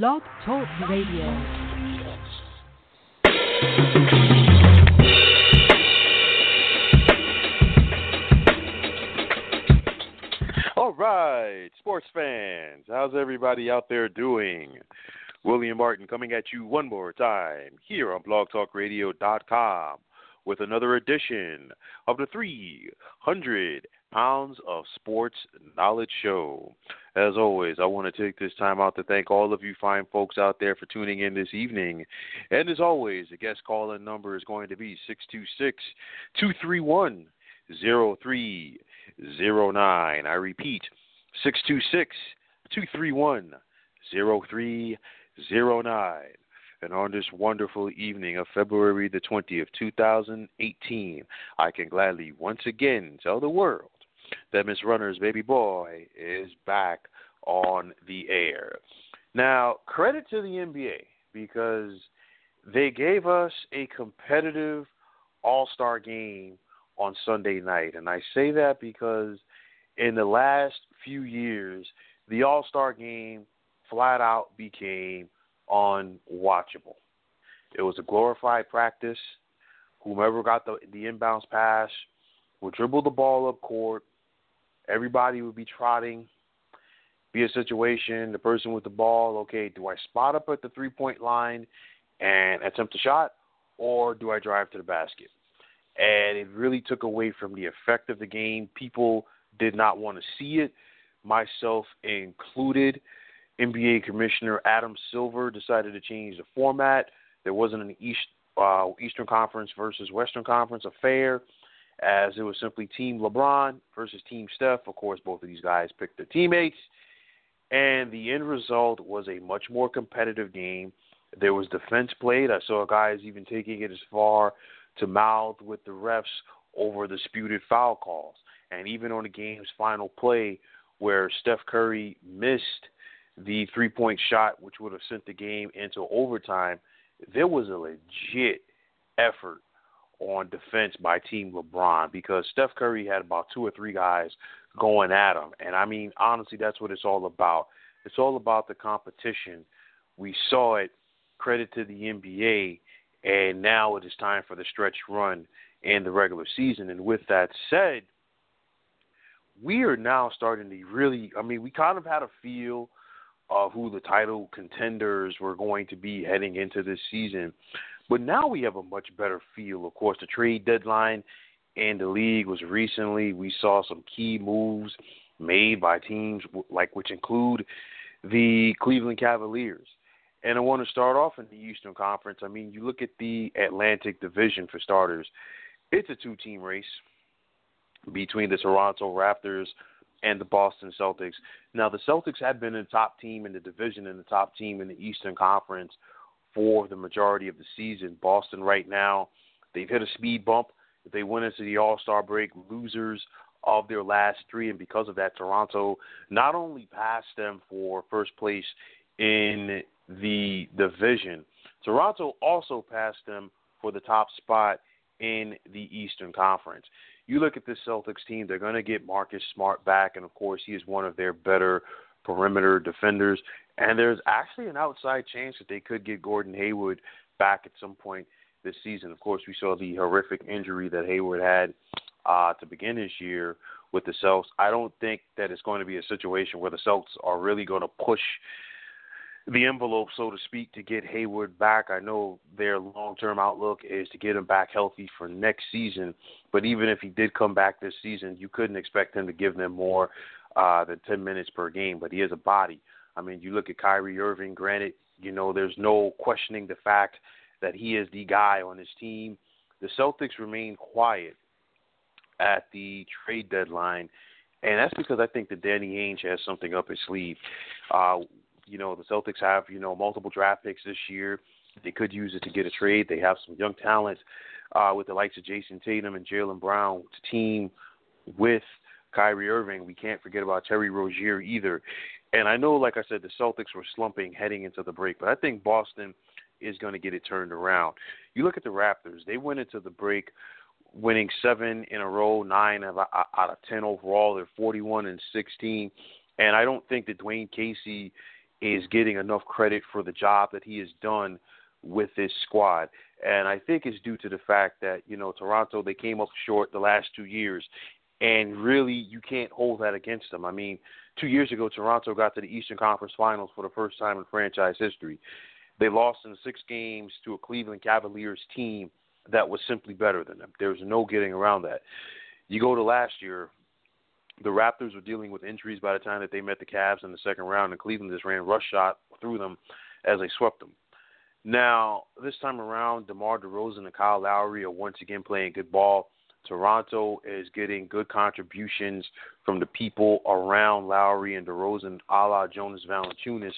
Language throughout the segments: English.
Blog Talk Radio. All right, sports fans, how's everybody out there doing? William Martin coming at you one more time here on blogtalkradio.com with another edition of the 300 Pounds of Sports Knowledge Show. As always, I want to take this time out to thank all of you fine folks out there for tuning in this evening. And as always, the guest call in number is going to be 626 231 0309. I repeat, 626 231 0309. And on this wonderful evening of February the 20th, 2018, I can gladly once again tell the world that Miss Runner's baby boy is back on the air. Now, credit to the NBA because they gave us a competitive All Star game on Sunday night. And I say that because in the last few years, the All Star game flat out became unwatchable. It was a glorified practice. Whomever got the the inbounds pass would dribble the ball up court. Everybody would be trotting. Be a situation, the person with the ball, okay, do I spot up at the three point line and attempt a shot, or do I drive to the basket? And it really took away from the effect of the game. People did not want to see it, myself included. NBA Commissioner Adam Silver decided to change the format. There wasn't an East uh, Eastern Conference versus Western Conference affair, as it was simply Team LeBron versus Team Steph. Of course, both of these guys picked their teammates, and the end result was a much more competitive game. There was defense played. I saw guys even taking it as far to mouth with the refs over disputed foul calls. And even on the game's final play, where Steph Curry missed the three point shot, which would have sent the game into overtime, there was a legit effort on defense by Team LeBron because Steph Curry had about two or three guys going at him. And I mean, honestly, that's what it's all about. It's all about the competition. We saw it, credit to the NBA, and now it is time for the stretch run in the regular season. And with that said, we are now starting to really, I mean, we kind of had a feel of who the title contenders were going to be heading into this season. But now we have a much better feel. Of course, the trade deadline and the league was recently. We saw some key moves made by teams like which include the Cleveland Cavaliers. And I want to start off in the Eastern Conference. I mean, you look at the Atlantic Division for starters. It's a two-team race between the Toronto Raptors and the Boston Celtics. Now, the Celtics have been the top team in the division and the top team in the Eastern Conference for the majority of the season. Boston, right now, they've hit a speed bump. They went into the All Star break losers of their last three, and because of that, Toronto not only passed them for first place in the division, Toronto also passed them for the top spot in the Eastern Conference you look at this Celtics team, they're going to get Marcus Smart back, and of course, he is one of their better perimeter defenders. And there's actually an outside chance that they could get Gordon Hayward back at some point this season. Of course, we saw the horrific injury that Hayward had uh, to begin this year with the Celtics. I don't think that it's going to be a situation where the Celtics are really going to push the envelope, so to speak, to get Hayward back. I know their long term outlook is to get him back healthy for next season. But even if he did come back this season, you couldn't expect him to give them more uh, than 10 minutes per game. But he is a body. I mean, you look at Kyrie Irving, granted, you know, there's no questioning the fact that he is the guy on his team. The Celtics remain quiet at the trade deadline. And that's because I think that Danny Ainge has something up his sleeve. Uh, you know, the Celtics have, you know, multiple draft picks this year. They could use it to get a trade. They have some young talent uh, with the likes of Jayson Tatum and Jaylen Brown to team with Kyrie Irving. We can't forget about Terry Rozier either. And I know, like I said, the Celtics were slumping heading into the break, but I think Boston is going to get it turned around. You look at the Raptors; they went into the break winning seven in a row, nine out of ten overall. They're 41 and 16, and I don't think that Dwane Casey is getting enough credit for the job that he has done with this squad. And I think it's due to the fact that, you know, Toronto, they came up short the last two years. And really, you can't hold that against them. I mean, two years ago, Toronto got to the Eastern Conference Finals for the first time in franchise history. They lost in six games to a Cleveland Cavaliers team that was simply better than them. There's no getting around that. You go to last year, the Raptors were dealing with injuries by the time that they met the Cavs in the second round, and Cleveland just ran rush shot through them as they swept them. Now, this time around, DeMar DeRozan and Kyle Lowry are once again playing good ball. Toronto is getting good contributions from the people around Lowry and DeRozan, a la Jonas Valanciunas.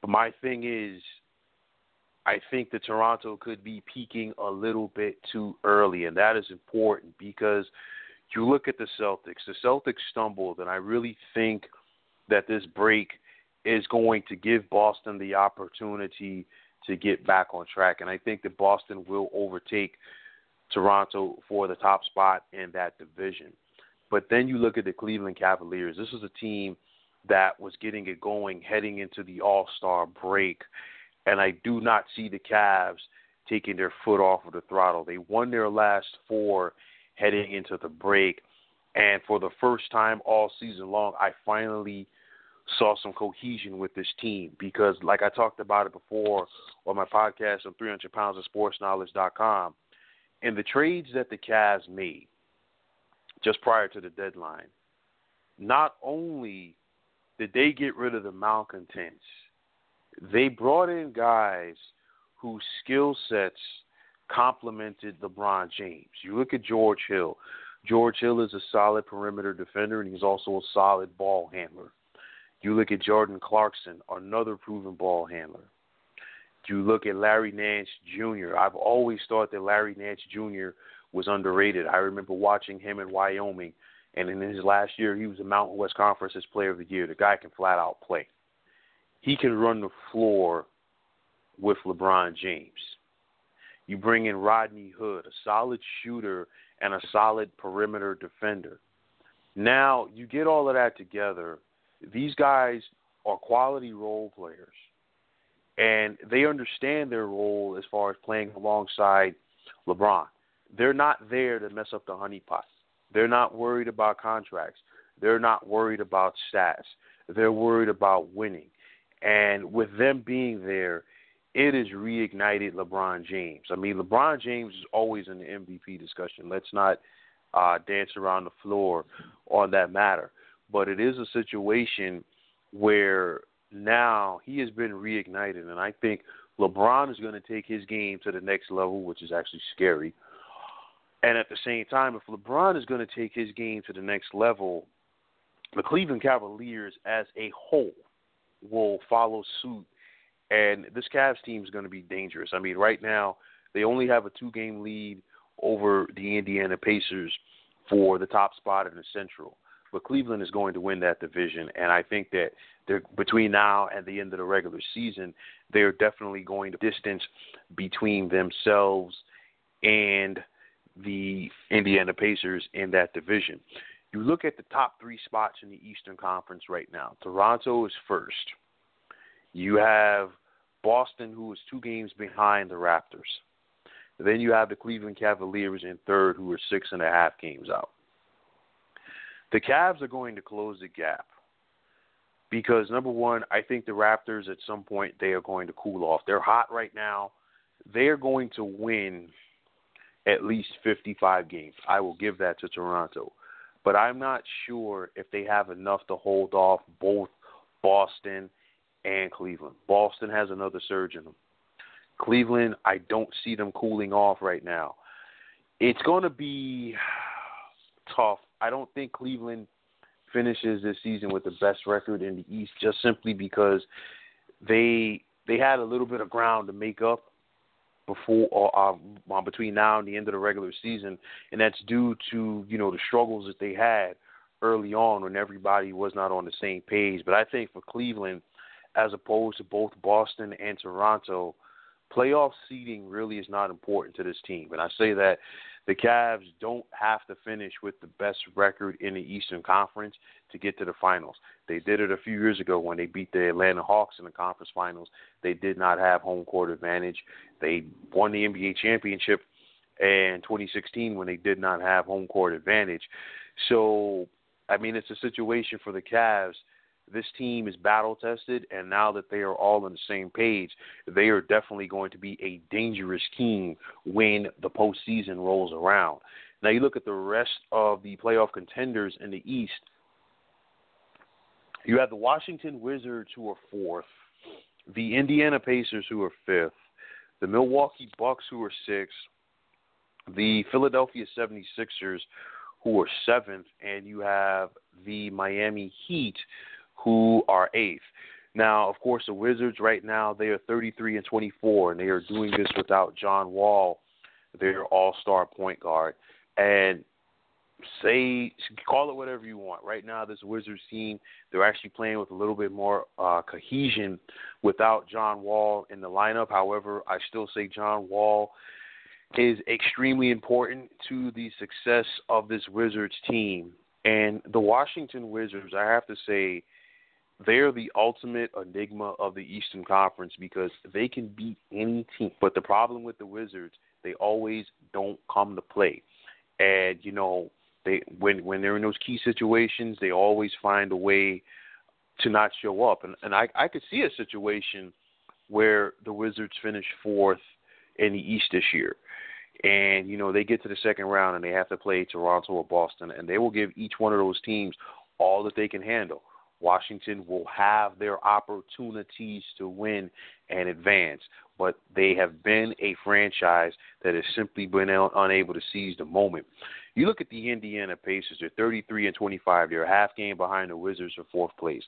But my thing is, I think that Toronto could be peaking a little bit too early, and that is important because you look at the Celtics. The Celtics stumbled, and I really think that this break is going to give Boston the opportunity to get back on track. And I think that Boston will overtake Toronto for the top spot in that division. But then you look at the Cleveland Cavaliers. This is a team that was getting it going heading into the All Star break. And I do not see the Cavs taking their foot off of the throttle. They won their last four heading into the break. And for the first time all season long, I finally saw some cohesion with this team because, like I talked about it before on my podcast on 300 pounds of sports knowledge.com, in the trades that the Cavs made just prior to the deadline, not only did they get rid of the malcontents, they brought in guys whose skill sets complemented LeBron James. You look at George Hill. George Hill is a solid perimeter defender, and he's also a solid ball handler. You look at Jordan Clarkson, another proven ball handler. You look at Larry Nance Jr. I've always thought that Larry Nance Jr. was underrated. I remember watching him in Wyoming, and in his last year, he was a Mountain West Conference's Player of the Year. The guy can flat out play. He can run the floor with LeBron James. You bring in Rodney Hood, a solid shooter and a solid perimeter defender. Now you get all of that together these guys are quality role players, and they understand their role as far as playing alongside LeBron. They're not there to mess up the honeypot. They're not worried about contracts. They're not worried about stats. They're worried about winning. And with them being there, it has reignited LeBron James. I mean, LeBron James is always in the MVP discussion. Let's not uh, dance around the floor on that matter but it is a situation where now he has been reignited, and I think LeBron is going to take his game to the next level, which is actually scary. And at the same time, if LeBron is going to take his game to the next level, the Cleveland Cavaliers as a whole will follow suit, and this Cavs team is going to be dangerous. I mean, right now they only have a two-game lead over the Indiana Pacers for the top spot in the Central. But Cleveland is going to win that division, and I think that they're between now and the end of the regular season, they're definitely going to distance between themselves and the Indiana Pacers in that division. You look at the top three spots in the Eastern Conference right now. Toronto is first. You have Boston, who is two games behind the Raptors. Then you have the Cleveland Cavaliers in third, who are six and a half games out. The Cavs are going to close the gap because number one, I think the Raptors at some point they are going to cool off. They're hot right now. They are going to win at least 55 games. I will give that to Toronto. But I'm not sure if they have enough to hold off both Boston and Cleveland. Boston has another surge in them. Cleveland, I don't see them cooling off right now. It's going to be tough I don't think Cleveland finishes this season with the best record in the East just simply because they they had a little bit of ground to make up before uh, uh, between now and the end of the regular season, and that's due to you know the struggles that they had early on when everybody was not on the same page. But I think for Cleveland, as opposed to both Boston and Toronto, playoff seeding really is not important to this team. And I say that the Cavs don't have to finish with the best record in the Eastern Conference to get to the finals. They did it a few years ago when they beat the Atlanta Hawks in the conference finals. They did not have home court advantage. They won the NBA championship in 2016 when they did not have home court advantage. So, I mean, it's a situation for the Cavs – this team is battle tested, and now that they are all on the same page, they are definitely going to be a dangerous team when the postseason rolls around. Now, you look at the rest of the playoff contenders in the East. You have the Washington Wizards, who are fourth, the Indiana Pacers, who are fifth, the Milwaukee Bucks, who are sixth, the Philadelphia 76ers, who are seventh, and you have the Miami Heat, who are eighth. Now, of course, the Wizards right now they are 33 and 24, and they are doing this without John Wall, their All-Star point guard. And say call it whatever you want. Right now, this Wizards team they're actually playing with a little bit more uh, cohesion without John Wall in the lineup. However, I still say John Wall is extremely important to the success of this Wizards team. And the Washington Wizards, I have to say, they're the ultimate enigma of the Eastern Conference because they can beat any team. But the problem with the Wizards, they always don't come to play. And you know, they when when they're in those key situations, they always find a way to not show up. And and I I could see a situation where the Wizards finish fourth in the East this year. And you know they get to the second round and they have to play Toronto or Boston, and they will give each one of those teams all that they can handle. Washington will have their opportunities to win and advance, but they have been a franchise that has simply been unable to seize the moment. You look at the Indiana Pacers; they're 33 and 25. They're a half game behind the Wizards for fourth place,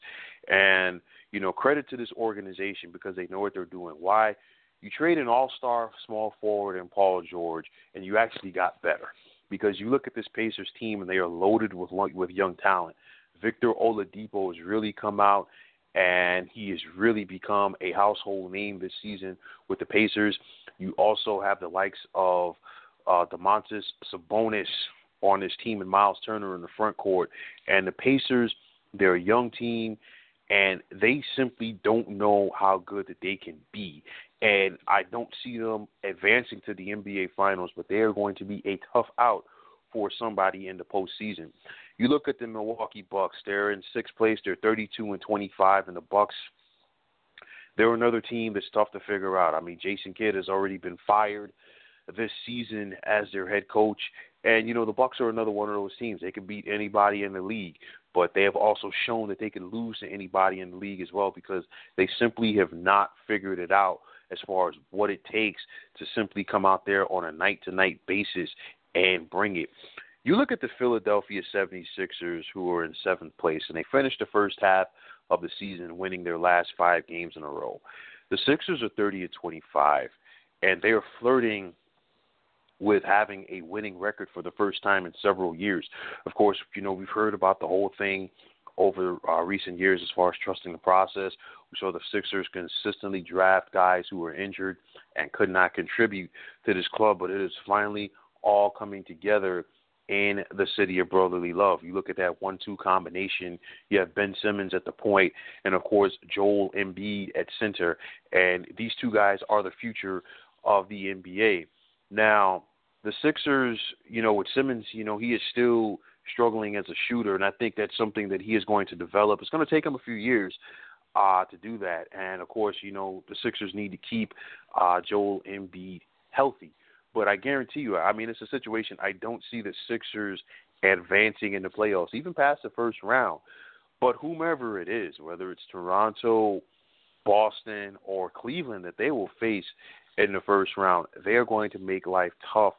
and you know credit to this organization because they know what they're doing. Why? You trade an all-star small forward in Paul George, and you actually got better because you look at this Pacers team and they are loaded with with young talent. Victor Oladipo has really come out and he has really become a household name this season with the Pacers. You also have the likes of uh, Domantas Sabonis on this team and Miles Turner in the front court. And the Pacers, they're a young team, and they simply don't know how good that they can be. And I don't see them advancing to the NBA Finals, but they are going to be a tough out for somebody in the postseason. You look at the Milwaukee Bucks; they're in sixth place. They're 32 and 25, and the Bucks. They're another team that's tough to figure out. I mean, Jason Kidd has already been fired this season as their head coach, and you know the Bucks are another one of those teams. They can beat anybody in the league, but they have also shown that they can lose to anybody in the league as well because they simply have not figured it out as far as what it takes to simply come out there on a night to night basis and bring it. You look at the Philadelphia 76ers, who are in seventh place, and they finished the first half of the season winning their last five games in a row. The Sixers are 30 and 25, and they are flirting with having a winning record for the first time in several years. Of course, you know, we've heard about the whole thing over uh, recent years as far as trusting the process. We saw the Sixers consistently draft guys who were injured and could not contribute to this club, but it is finally all coming together in the city of brotherly love. You look at that one-two combination. You have Ben Simmons at the point, and of course Joel Embiid at center, and these two guys are the future of the NBA. Now, the Sixers, you know, with Simmons, you know, he is still struggling as a shooter, and I think that's something that he is going to develop. It's going to take him a few years uh, to do that, and of course, you know, the Sixers need to keep uh, Joel Embiid healthy. But I guarantee you, I mean, it's a situation I don't see the Sixers advancing in the playoffs, even past the first round. But whomever it is, whether it's Toronto, Boston, or Cleveland that they will face in the first round, they are going to make life tough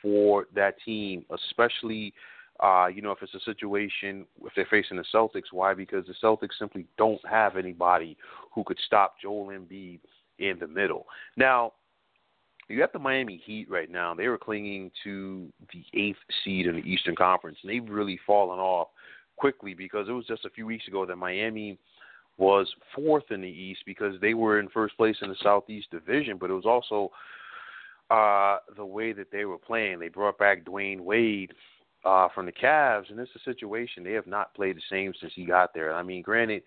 for that team, especially uh, you know, if it's a situation if they're facing the Celtics, why? Because the Celtics simply don't have anybody who could stop Joel Embiid in the middle. Now, you have the Miami Heat right now. They were clinging to the eighth seed in the Eastern Conference, and they've really fallen off quickly because it was just a few weeks ago that Miami was fourth in the East because they were in first place in the Southeast Division, but it was also uh, the way that they were playing. They brought back Dwyane Wade uh, from the Cavs, and it's a situation they have not played the same since he got there. I mean, granted,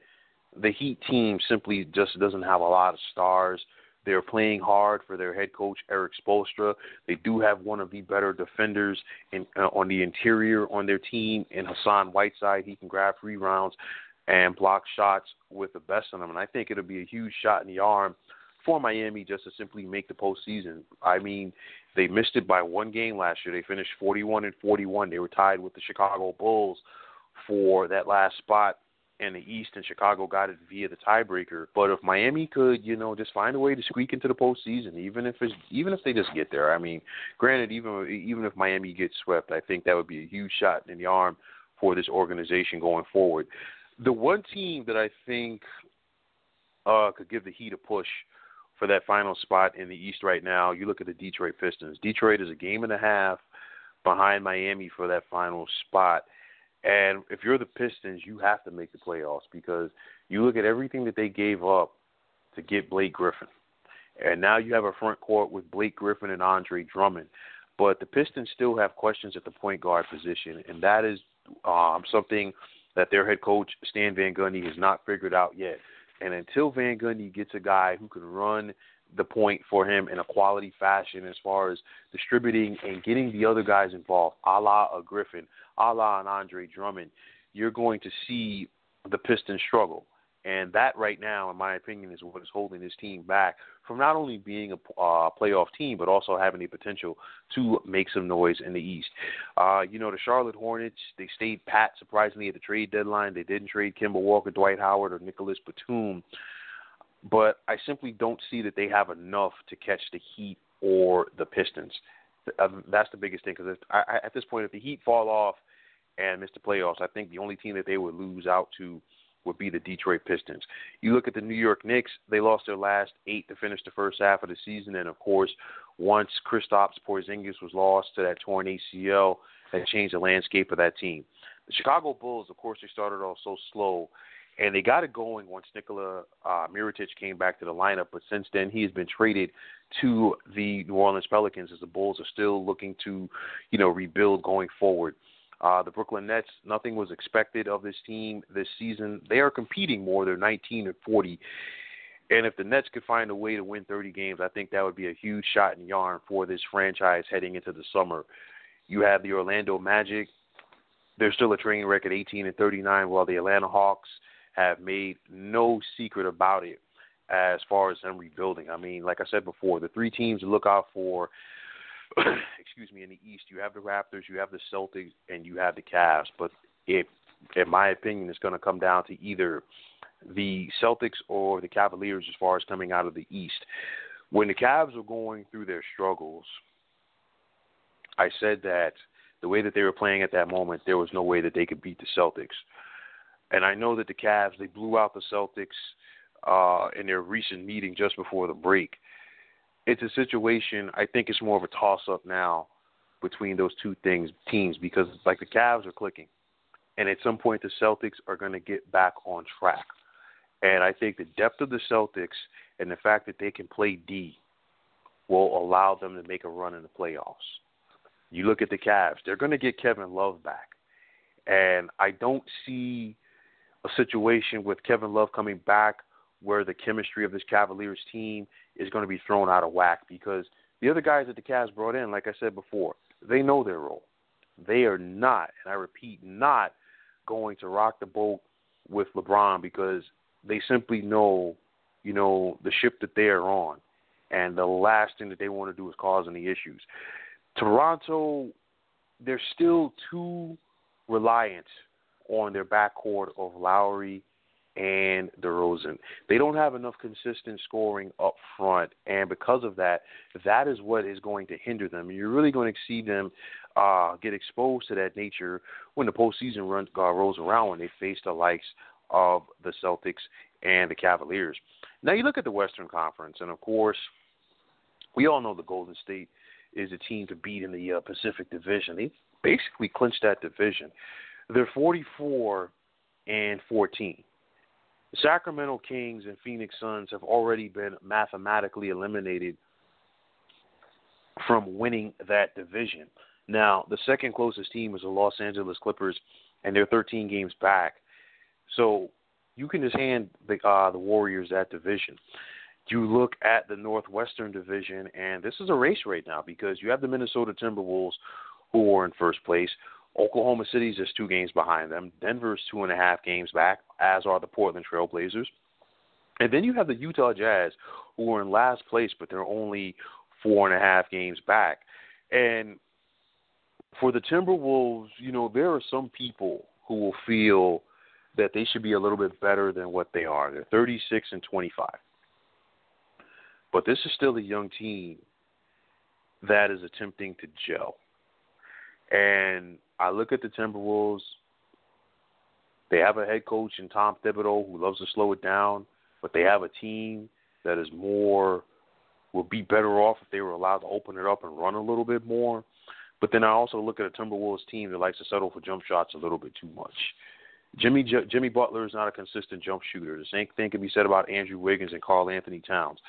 the Heat team simply just doesn't have a lot of stars. They're playing hard for their head coach Erik Spoelstra. They do have one of the better defenders in, uh, on the interior on their team in Hassan Whiteside. He can grab rebounds and block shots with the best of them, and I think it'll be a huge shot in the arm for Miami just to simply make the postseason. I mean, they missed it by one game last year. They finished 41 and 41. They were tied with the Chicago Bulls for that last spot in the East, and Chicago got it via the tiebreaker. But if Miami could, you know, just find a way to squeak into the postseason, even if it's even if they just get there. I mean, granted, even even if Miami gets swept, I think that would be a huge shot in the arm for this organization going forward. The one team that I think uh, could give the Heat a push for that final spot in the East right now, you look at the Detroit Pistons. Detroit is a game and a half behind Miami for that final spot. And if you're the Pistons, you have to make the playoffs because you look at everything that they gave up to get Blake Griffin. And now you have a front court with Blake Griffin and Andre Drummond. But the Pistons still have questions at the point guard position, and that is um, something that their head coach, Stan Van Gundy, has not figured out yet. And until Van Gundy gets a guy who can run the point for him in a quality fashion as far as distributing and getting the other guys involved, a la a Griffin, a la an Andre Drummond, you're going to see the Pistons struggle. And that right now, in my opinion, is what is holding this team back from not only being a uh, playoff team, but also having the potential to make some noise in the East. Uh, you know, the Charlotte Hornets, they stayed pat, surprisingly, at the trade deadline. They didn't trade Kemba Walker, Dwight Howard, or Nicolas Batum. But I simply don't see that they have enough to catch the Heat or the Pistons. Uh, that's the biggest thing because at this point, if the Heat fall off and miss the playoffs, I think the only team that they would lose out to – would be the Detroit Pistons. You look at the New York Knicks, they lost their last eight to finish the first half of the season, and of course, once Kristaps Porzingis was lost to that torn ACL, that changed the landscape of that team. The Chicago Bulls, of course, they started off so slow, and they got it going once Nikola uh, Mirotic came back to the lineup. But since then, he has been traded to the New Orleans Pelicans as the Bulls are still looking to, you know, rebuild going forward. Uh, the Brooklyn Nets, nothing was expected of this team this season. They are competing more. They're 19 and 40. And if the Nets could find a way to win 30 games, I think that would be a huge shot in yarn for this franchise heading into the summer. You have the Orlando Magic. They're still a train wreck at 18 and 39, while the Atlanta Hawks have made no secret about it as far as them rebuilding. I mean, like I said before, the three teams to look out for excuse me, in the East, you have the Raptors, you have the Celtics, and you have the Cavs. But if, in my opinion, it's going to come down to either the Celtics or the Cavaliers as far as coming out of the East. When the Cavs were going through their struggles, I said that the way that they were playing at that moment, there was no way that they could beat the Celtics. And I know that the Cavs, they blew out the Celtics uh, in their recent meeting just before the break it's a situation. I think it's more of a toss up now between those two things teams because like the Cavs are clicking, and at some point the Celtics are going to get back on track. And I think the depth of the Celtics and the fact that they can play D will allow them to make a run in the playoffs. You look at the Cavs; they're going to get Kevin Love back, and I don't see a situation with Kevin Love coming back where the chemistry of this Cavaliers team is going to be thrown out of whack because the other guys that the Cavs brought in, like I said before, they know their role. They are not, and I repeat, not going to rock the boat with LeBron because they simply know, you know, the ship that they are on, and the last thing that they want to do is cause any issues. Toronto, they're still too reliant on their backcourt of Lowry and DeRozan. They don't have enough consistent scoring up front, and because of that, that is what is going to hinder them. You're really going to see them uh, get exposed to that nature when the postseason run, uh, rolls around when they face the likes of the Celtics and the Cavaliers. Now you look at the Western Conference, and of course, we all know the Golden State is a team to beat in the uh, Pacific Division. They basically clinched that division. They're 44 and 14 The Sacramento Kings and Phoenix Suns have already been mathematically eliminated from winning that division. Now, the second closest team is the Los Angeles Clippers, and they're 13 games back. So you can just hand the uh, the Warriors that division. You look at the Northwestern Division, and this is a race right now because you have the Minnesota Timberwolves, who are in first place. Oklahoma City's just two games behind them. Denver's two and a half games back, as are the Portland Trailblazers. And then you have the Utah Jazz, who are in last place, but they're only four and a half games back. And for the Timberwolves, you know, there are some people who will feel that they should be a little bit better than what they are. They're 36 and 25. But this is still a young team that is attempting to gel. And I look at the Timberwolves. They have a head coach in Tom Thibodeau who loves to slow it down, but they have a team that is more would be better off if they were allowed to open it up and run a little bit more. But then I also look at a Timberwolves team that likes to settle for jump shots a little bit too much. Jimmy Jimmy Butler is not a consistent jump shooter. The same thing can be said about Andrew Wiggins and Karl-Anthony Towns.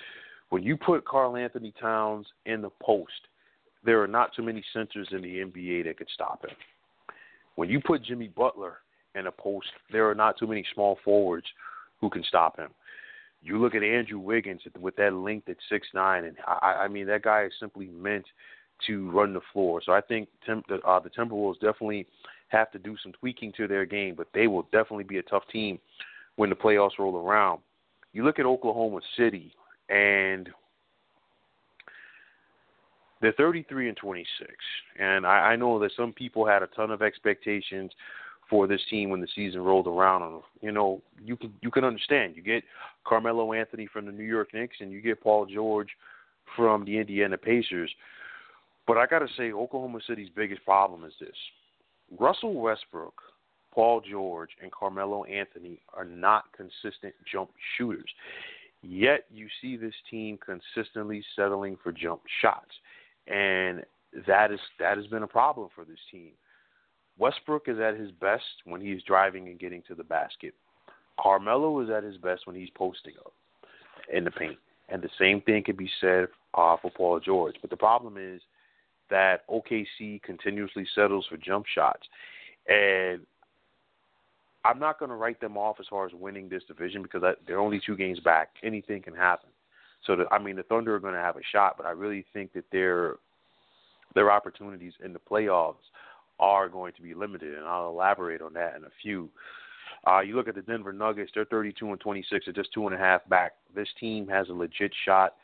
When you put Karl-Anthony Towns in the post, there are not too many centers in the NBA that could stop him. When you put Jimmy Butler in a post, there are not too many small forwards who can stop him. You look at Andrew Wiggins with that length at six nine, and I, I mean that guy is simply meant to run the floor. So I think Tim, the, uh, the Timberwolves definitely have to do some tweaking to their game, but they will definitely be a tough team when the playoffs roll around. You look at Oklahoma City, and they're 33 and 26, and I, I know that some people had a ton of expectations for this team when the season rolled around. You know, you can you can understand. You get Carmelo Anthony from the New York Knicks, and you get Paul George from the Indiana Pacers. But I got to say, Oklahoma City's biggest problem is this: Russell Westbrook, Paul George, and Carmelo Anthony are not consistent jump shooters. Yet you see this team consistently settling for jump shots, and that is that has been a problem for this team. Westbrook is at his best when he's driving and getting to the basket. Carmelo is at his best when he's posting up in the paint. And the same thing can be said uh, for Paul George. But the problem is that OKC continuously settles for jump shots. And I'm not going to write them off as far as winning this division because I, they're only two games back. Anything can happen. So, the, I mean, the Thunder are going to have a shot, but I really think that their their opportunities in the playoffs are going to be limited, and I'll elaborate on that in a few. Uh, you look at the Denver Nuggets; they're 32 and 26, they're just two and a half back. This team has a legit shot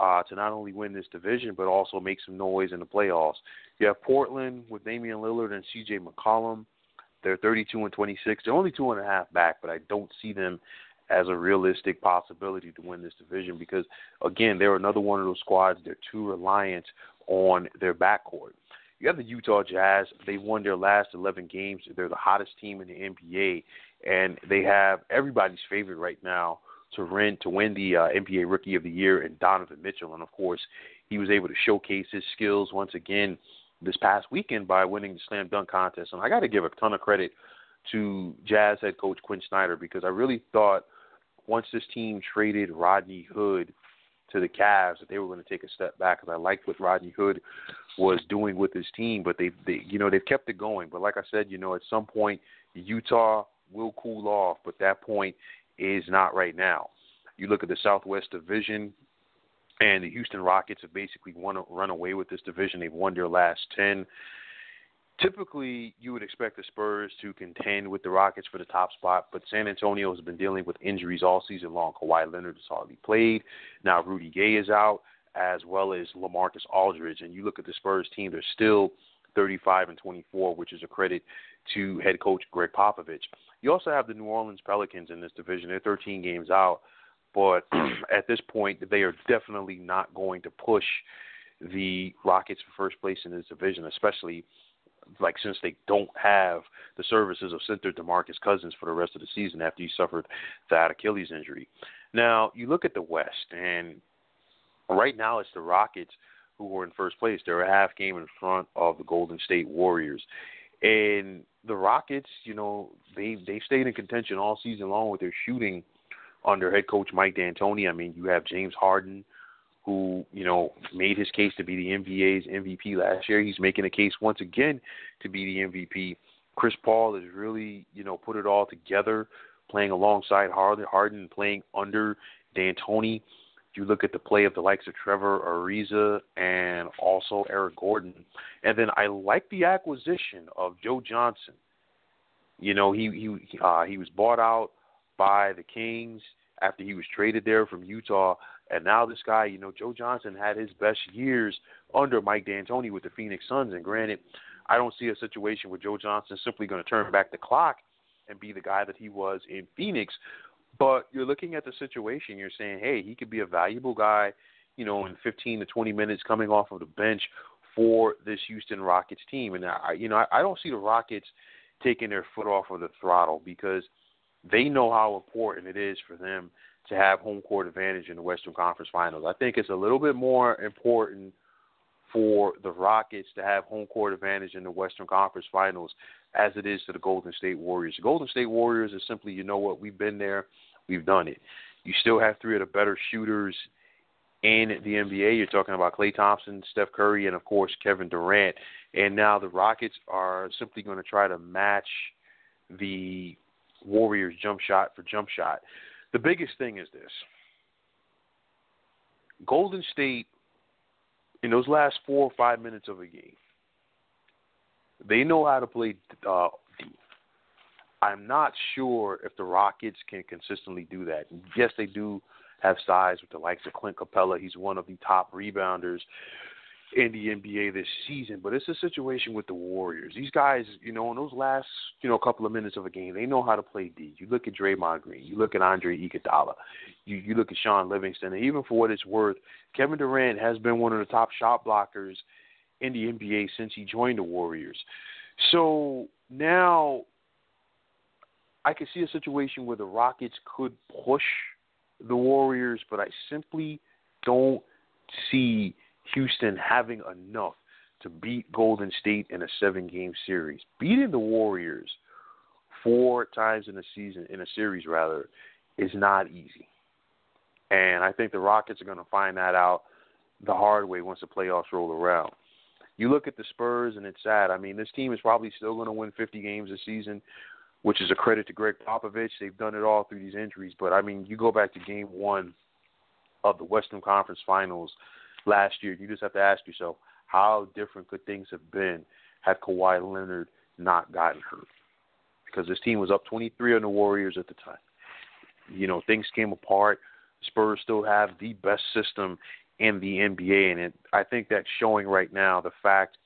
uh, to not only win this division but also make some noise in the playoffs. You have Portland with Damian Lillard and C.J. McCollum. They're 32 and 26. They're only two and a half back, but I don't see them as a realistic possibility to win this division because, again, they're another one of those squads. They're too reliant on their backcourt. You have the Utah Jazz. They won their last 11 games. They're the hottest team in the NBA, and they have everybody's favorite right now to win to win the uh, NBA Rookie of the Year and Donovan Mitchell. And of course, he was able to showcase his skills once again this past weekend by winning the slam dunk contest. And I got to give a ton of credit to Jazz head coach Quin Snyder because I really thought once this team traded Rodney Hood to the Cavs that they were going to take a step back because I liked what Rodney Hood was doing with his team, but they, they, you know, they've kept it going. But like I said, you know, at some point Utah will cool off, but that point is not right now. You look at the Southwest Division, and the Houston Rockets have basically won, run away with this division. They've won their last ten typically you would expect the Spurs to contend with the Rockets for the top spot, but San Antonio has been dealing with injuries all season long. Kawhi Leonard has hardly played. Now Rudy Gay is out, as well as LaMarcus Aldridge. And you look at the Spurs team; they're still 35 and 24, which is a credit to head coach Gregg Popovich. You also have the New Orleans Pelicans in this division. They're 13 games out, but at this point, they are definitely not going to push the Rockets for first place in this division, especially like since they don't have the services of center DeMarcus Cousins for the rest of the season after he suffered that Achilles injury. Now you look at the West, and right now it's the Rockets who are in first place. They're a half game in front of the Golden State Warriors. And the Rockets, you know, they they stayed in contention all season long with their shooting under head coach Mike D'Antoni. I mean, you have James Harden, who you know made his case to be the NBA's MVP last year. He's making a case once again to be the MVP. Chris Paul has really you know put it all together, playing alongside Harden, Harden playing under D'Antoni. If you look at the play of the likes of Trevor Ariza and also Eric Gordon, and then I like the acquisition of Joe Johnson. You know, he he uh, he was bought out by the Kings after he was traded there from Utah, and now this guy, you know, Joe Johnson had his best years under Mike D'Antoni with the Phoenix Suns. And granted, I don't see a situation where Joe Johnson is simply going to turn back the clock and be the guy that he was in Phoenix. But you're looking at the situation, you're saying, hey, he could be a valuable guy, you know, in 15 to 20 minutes coming off of the bench for this Houston Rockets team. And I, you know, I, I don't see the Rockets taking their foot off of the throttle because they know how important it is for them to have home court advantage in the Western Conference Finals. I think it's a little bit more important for the Rockets to have home court advantage in the Western Conference Finals as it is to the Golden State Warriors. The Golden State Warriors is simply, you know what, we've been there, We've done it. You still have three of the better shooters in the NBA. You're talking about Klay Thompson, Steph Curry, and of course Kevin Durant. And now the Rockets are simply going to try to match the Warriors' jump shot for jump shot. The biggest thing is this: Golden State, in those last four or five minutes of a game, they know how to play uh, I'm not sure if the Rockets can consistently do that. Yes, they do have size with the likes of Clint Capela. He's one of the top rebounders in the NBA this season. But it's a situation with the Warriors. These guys, you know, in those last, you know, couple of minutes of a game, they know how to play D. You look at Draymond Green, you look at Andre Iguodala, you you look at Shaun Livingston, and even for what it's worth, Kevin Durant has been one of the top shot blockers in the NBA since he joined the Warriors. So now I could see a situation where the Rockets could push the Warriors, but I simply don't see Houston having enough to beat Golden State in a seven game series. Beating the Warriors four times in a season in a series rather is not easy. And I think the Rockets are going to find that out the hard way once the playoffs roll around. You look at the Spurs and it's sad. I mean, this team is probably still going to win 50 games this season which is a credit to Gregg Popovich. They've done it all through these injuries. But I mean, you go back to Game One of the Western Conference Finals last year. You just have to ask yourself, how different could things have been had Kawhi Leonard not gotten hurt? Because this team was up 23 on the Warriors at the time. You know, things came apart. Spurs still have the best system in the NBA, and it, I think that's showing right now the fact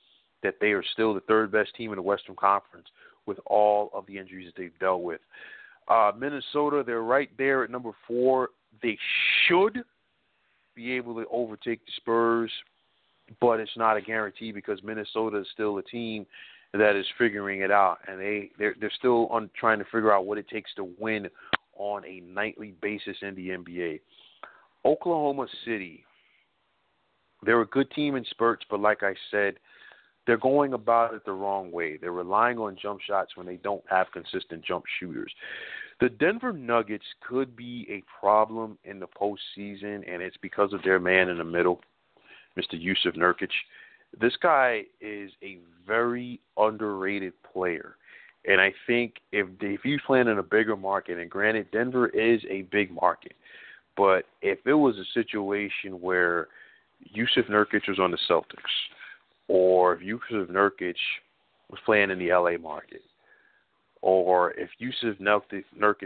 that they are still the third best team in the Western Conference with all of the injuries that they've dealt with. Uh, Minnesota, they're right there at number four. They should be able to overtake the Spurs, but it's not a guarantee because Minnesota is still a team that is figuring it out, and they they're, they're still on trying to figure out what it takes to win on a nightly basis in the NBA. Oklahoma City, they're a good team in spurts, but like I said, they're going about it the wrong way. They're relying on jump shots when they don't have consistent jump shooters. The Denver Nuggets could be a problem in the postseason, and it's because of their man in the middle, Mr. Jusuf Nurkic. This guy is a very underrated player. And I think if if he's playing in a bigger market, and granted Denver is a big market, but if it was a situation where Jusuf Nurkic was on the Celtics, or if Jusuf Nurkic was playing in the LA market, or if Jusuf Nurkic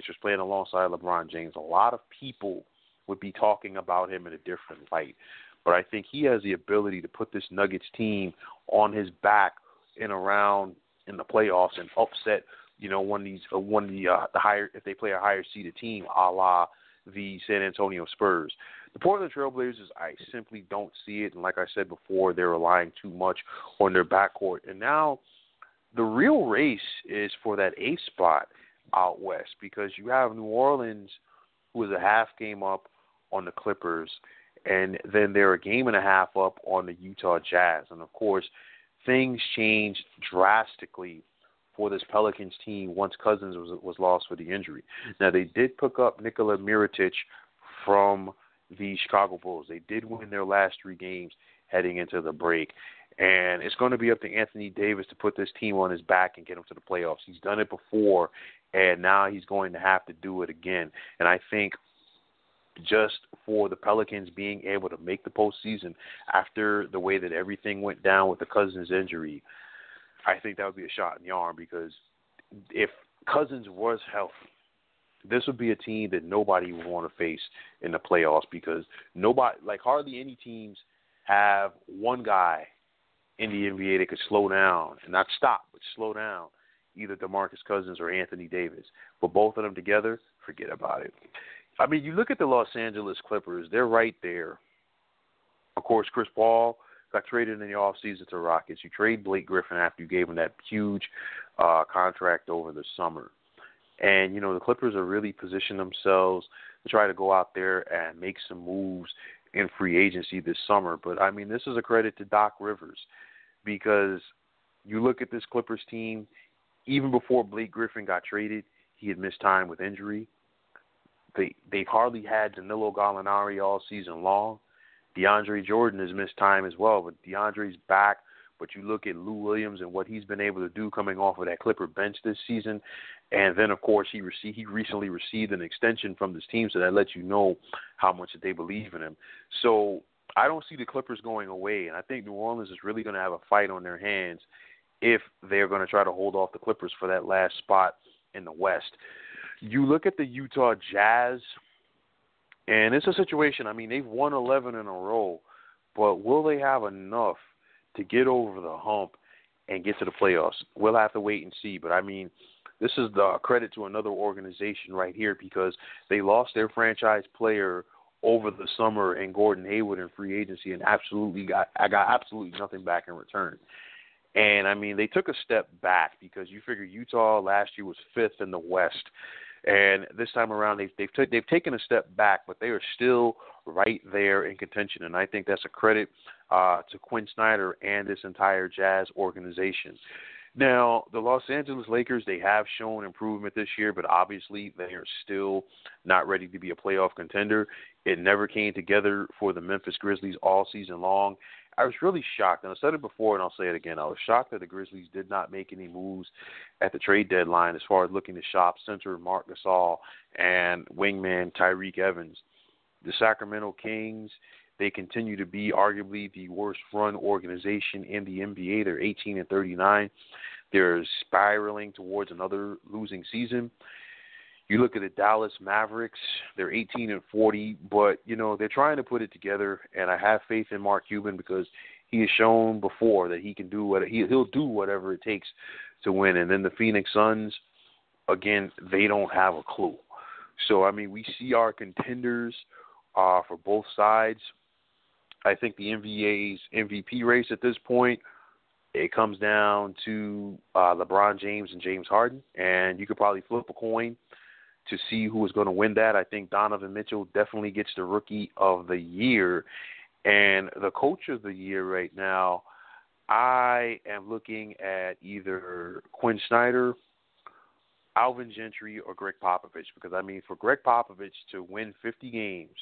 was playing alongside LeBron James, a lot of people would be talking about him in a different light. But I think he has the ability to put this Nuggets team on his back in around in the playoffs and upset, you know, one of these uh, one of the uh, the higher if they play a higher seeded team, a la the San Antonio Spurs. The Portland Trailblazers, I simply don't see it. And like I said before, they're relying too much on their backcourt. And now the real race is for that eighth spot out west because you have New Orleans, who is a half game up on the Clippers, and then they're a game and a half up on the Utah Jazz. And of course, things changed drastically for this Pelicans team once Cousins was was lost for the injury. Now they did pick up Nikola Mirotic from the Chicago Bulls. They did win their last three games heading into the break. And it's going to be up to Anthony Davis to put this team on his back and get them to the playoffs. He's done it before, and now he's going to have to do it again. And I think just for the Pelicans being able to make the postseason after the way that everything went down with the Cousins injury, I think that would be a shot in the arm because if Cousins was healthy, this would be a team that nobody would want to face in the playoffs because nobody, like hardly any teams, have one guy in the NBA that could slow down and not stop, but slow down either DeMarcus Cousins or Anthony Davis. But both of them together, forget about it. I mean, you look at the Los Angeles Clippers; they're right there. Of course, Chris Paul got traded in the offseason to Rockets. You trade Blake Griffin after you gave him that huge uh, contract over the summer. And, you know, the Clippers are really positioning themselves to try to go out there and make some moves in free agency this summer. But, I mean, this is a credit to Doc Rivers because you look at this Clippers team, even before Blake Griffin got traded, he had missed time with injury. They they've hardly had Danilo Gallinari all season long. DeAndre Jordan has missed time as well, but DeAndre's back. But you look at Lou Williams and what he's been able to do coming off of that Clipper bench this season, and then of course he received he recently received an extension from this team, so that lets you know how much that they believe in him. So I don't see the Clippers going away, and I think New Orleans is really going to have a fight on their hands if they're going to try to hold off the Clippers for that last spot in the West. You look at the Utah Jazz, and it's a situation. I mean, they've won 11 in a row, but will they have enough to get over the hump and get to the playoffs? We'll have to wait and see. But I mean, this is the credit to another organization right here because they lost their franchise player over the summer and Gordon Hayward in free agency and absolutely got I got absolutely nothing back in return. And I mean, they took a step back because you figure Utah last year was fifth in the West, and this time around they've they've, t- they've taken a step back, but they are still right there in contention. And I think that's a credit uh, to Quin Snyder and this entire Jazz organization. Now, the Los Angeles Lakers, they have shown improvement this year, but obviously they are still not ready to be a playoff contender. It never came together for the Memphis Grizzlies all season long. I was really shocked, and I said it before, and I'll say it again. I was shocked that the Grizzlies did not make any moves at the trade deadline as far as looking to shop center Marc Gasol and wingman Tyreke Evans. The Sacramento Kings, they continue to be arguably the worst run organization in the NBA. They're 18 and 39. They're spiraling towards another losing season. You look at the Dallas Mavericks; they're 18 and 40, but you know they're trying to put it together. And I have faith in Mark Cuban because he has shown before that he can do what he he'll do whatever it takes to win. And then the Phoenix Suns, again, they don't have a clue. So I mean, we see our contenders uh, for both sides. I think the NBA's MVP race at this point it comes down to uh, LeBron James and James Harden, and you could probably flip a coin to see who is going to win that. I think Donovan Mitchell definitely gets the Rookie of the Year, and the Coach of the Year right now. I am looking at either Quin Snyder, Alvin Gentry, or Gregg Popovich because I mean, for Gregg Popovich to win 50 games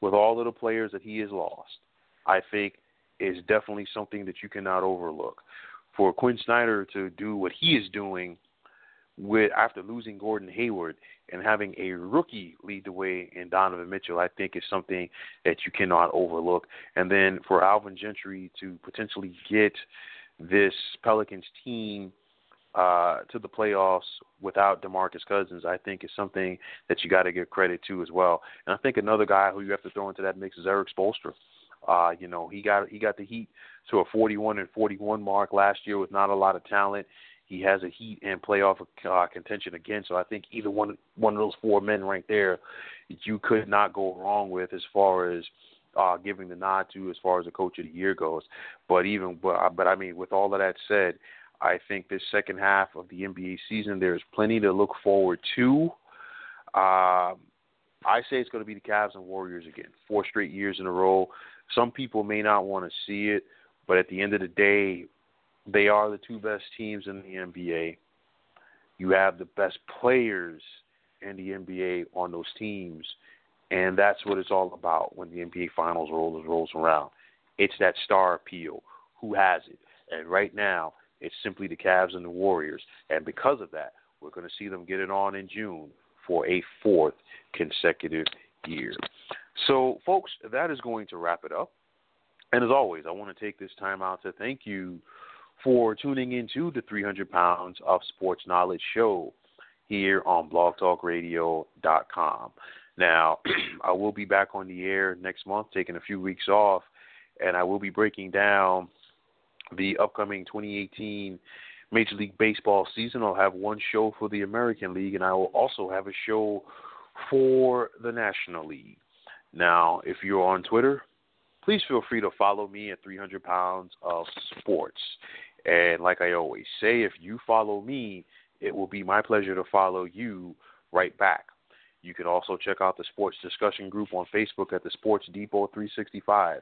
with all of the players that he has lost, I think is definitely something that you cannot overlook. For Quin Snyder to do what he is doing with after losing Gordon Hayward and having a rookie lead the way in Donovan Mitchell, I think is something that you cannot overlook. And then for Alvin Gentry to potentially get this Pelicans team uh, to the playoffs without DeMarcus Cousins, I think is something that you got to give credit to as well. And I think another guy who you have to throw into that mix is Erik Spoelstra. Uh, you know, he got he got the Heat to a 41 and 41 mark last year with not a lot of talent. He has a Heat and playoff uh, contention again, so I think either one one of those four men right there, you could not go wrong with as far as uh, giving the nod to as far as the coach of the year goes. But even but uh, but I mean, with all of that said, I think this second half of the NBA season there's plenty to look forward to. Uh, I say it's going to be the Cavs and Warriors again, four straight years in a row. Some people may not want to see it, but at the end of the day, they are the two best teams in the NBA. You have the best players in the NBA on those teams, and that's what it's all about when the NBA Finals rolls rolls around. It's that star appeal. Who has it? And right now, it's simply the Cavs and the Warriors. And because of that, we're going to see them get it on in June for a fourth consecutive year. So, folks, that is going to wrap it up. And as always, I want to take this time out to thank you for tuning into the 300 Pounds of Sports Knowledge show here on blogtalkradio.com. Now, I will be back on the air next month, taking a few weeks off, and I will be breaking down the upcoming 2018 Major League Baseball season. I'll have one show for the American League, and I will also have a show for the National League. Now, if you're on Twitter, please feel free to follow me at 300 Pounds of Sports. And like I always say, if you follow me, it will be my pleasure to follow you right back. You can also check out the sports discussion group on Facebook at the Sports Depot 365.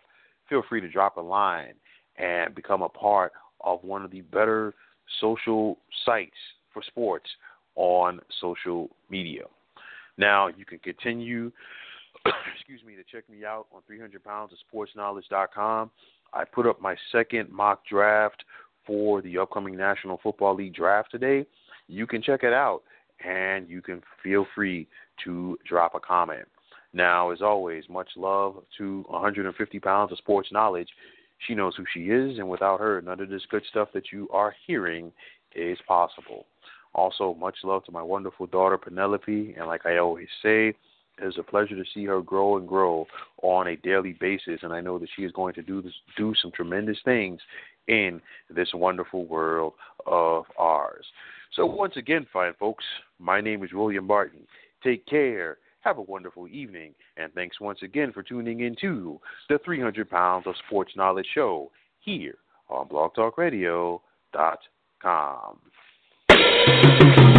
Feel free to drop a line and become a part of one of the better social sites for sports on social media. Now, you can continue, excuse me, to check me out on 300 pounds of sportsknowledge.com. I put up my second mock draft for the upcoming National Football League draft today. You can check it out and you can feel free to drop a comment. Now, as always, much love to 150 pounds of sports knowledge. She knows who she is, and without her, none of this good stuff that you are hearing is possible. Also, much love to my wonderful daughter, Penelope, and like I always say, is a pleasure to see her grow and grow on a daily basis, and I know that she is going to do this, do some tremendous things in this wonderful world of ours. So, once again, fine folks, my name is William Barton. Take care. Have a wonderful evening, and thanks once again for tuning in to the 300 Pounds of Sports Knowledge Show here on blogtalkradio.com.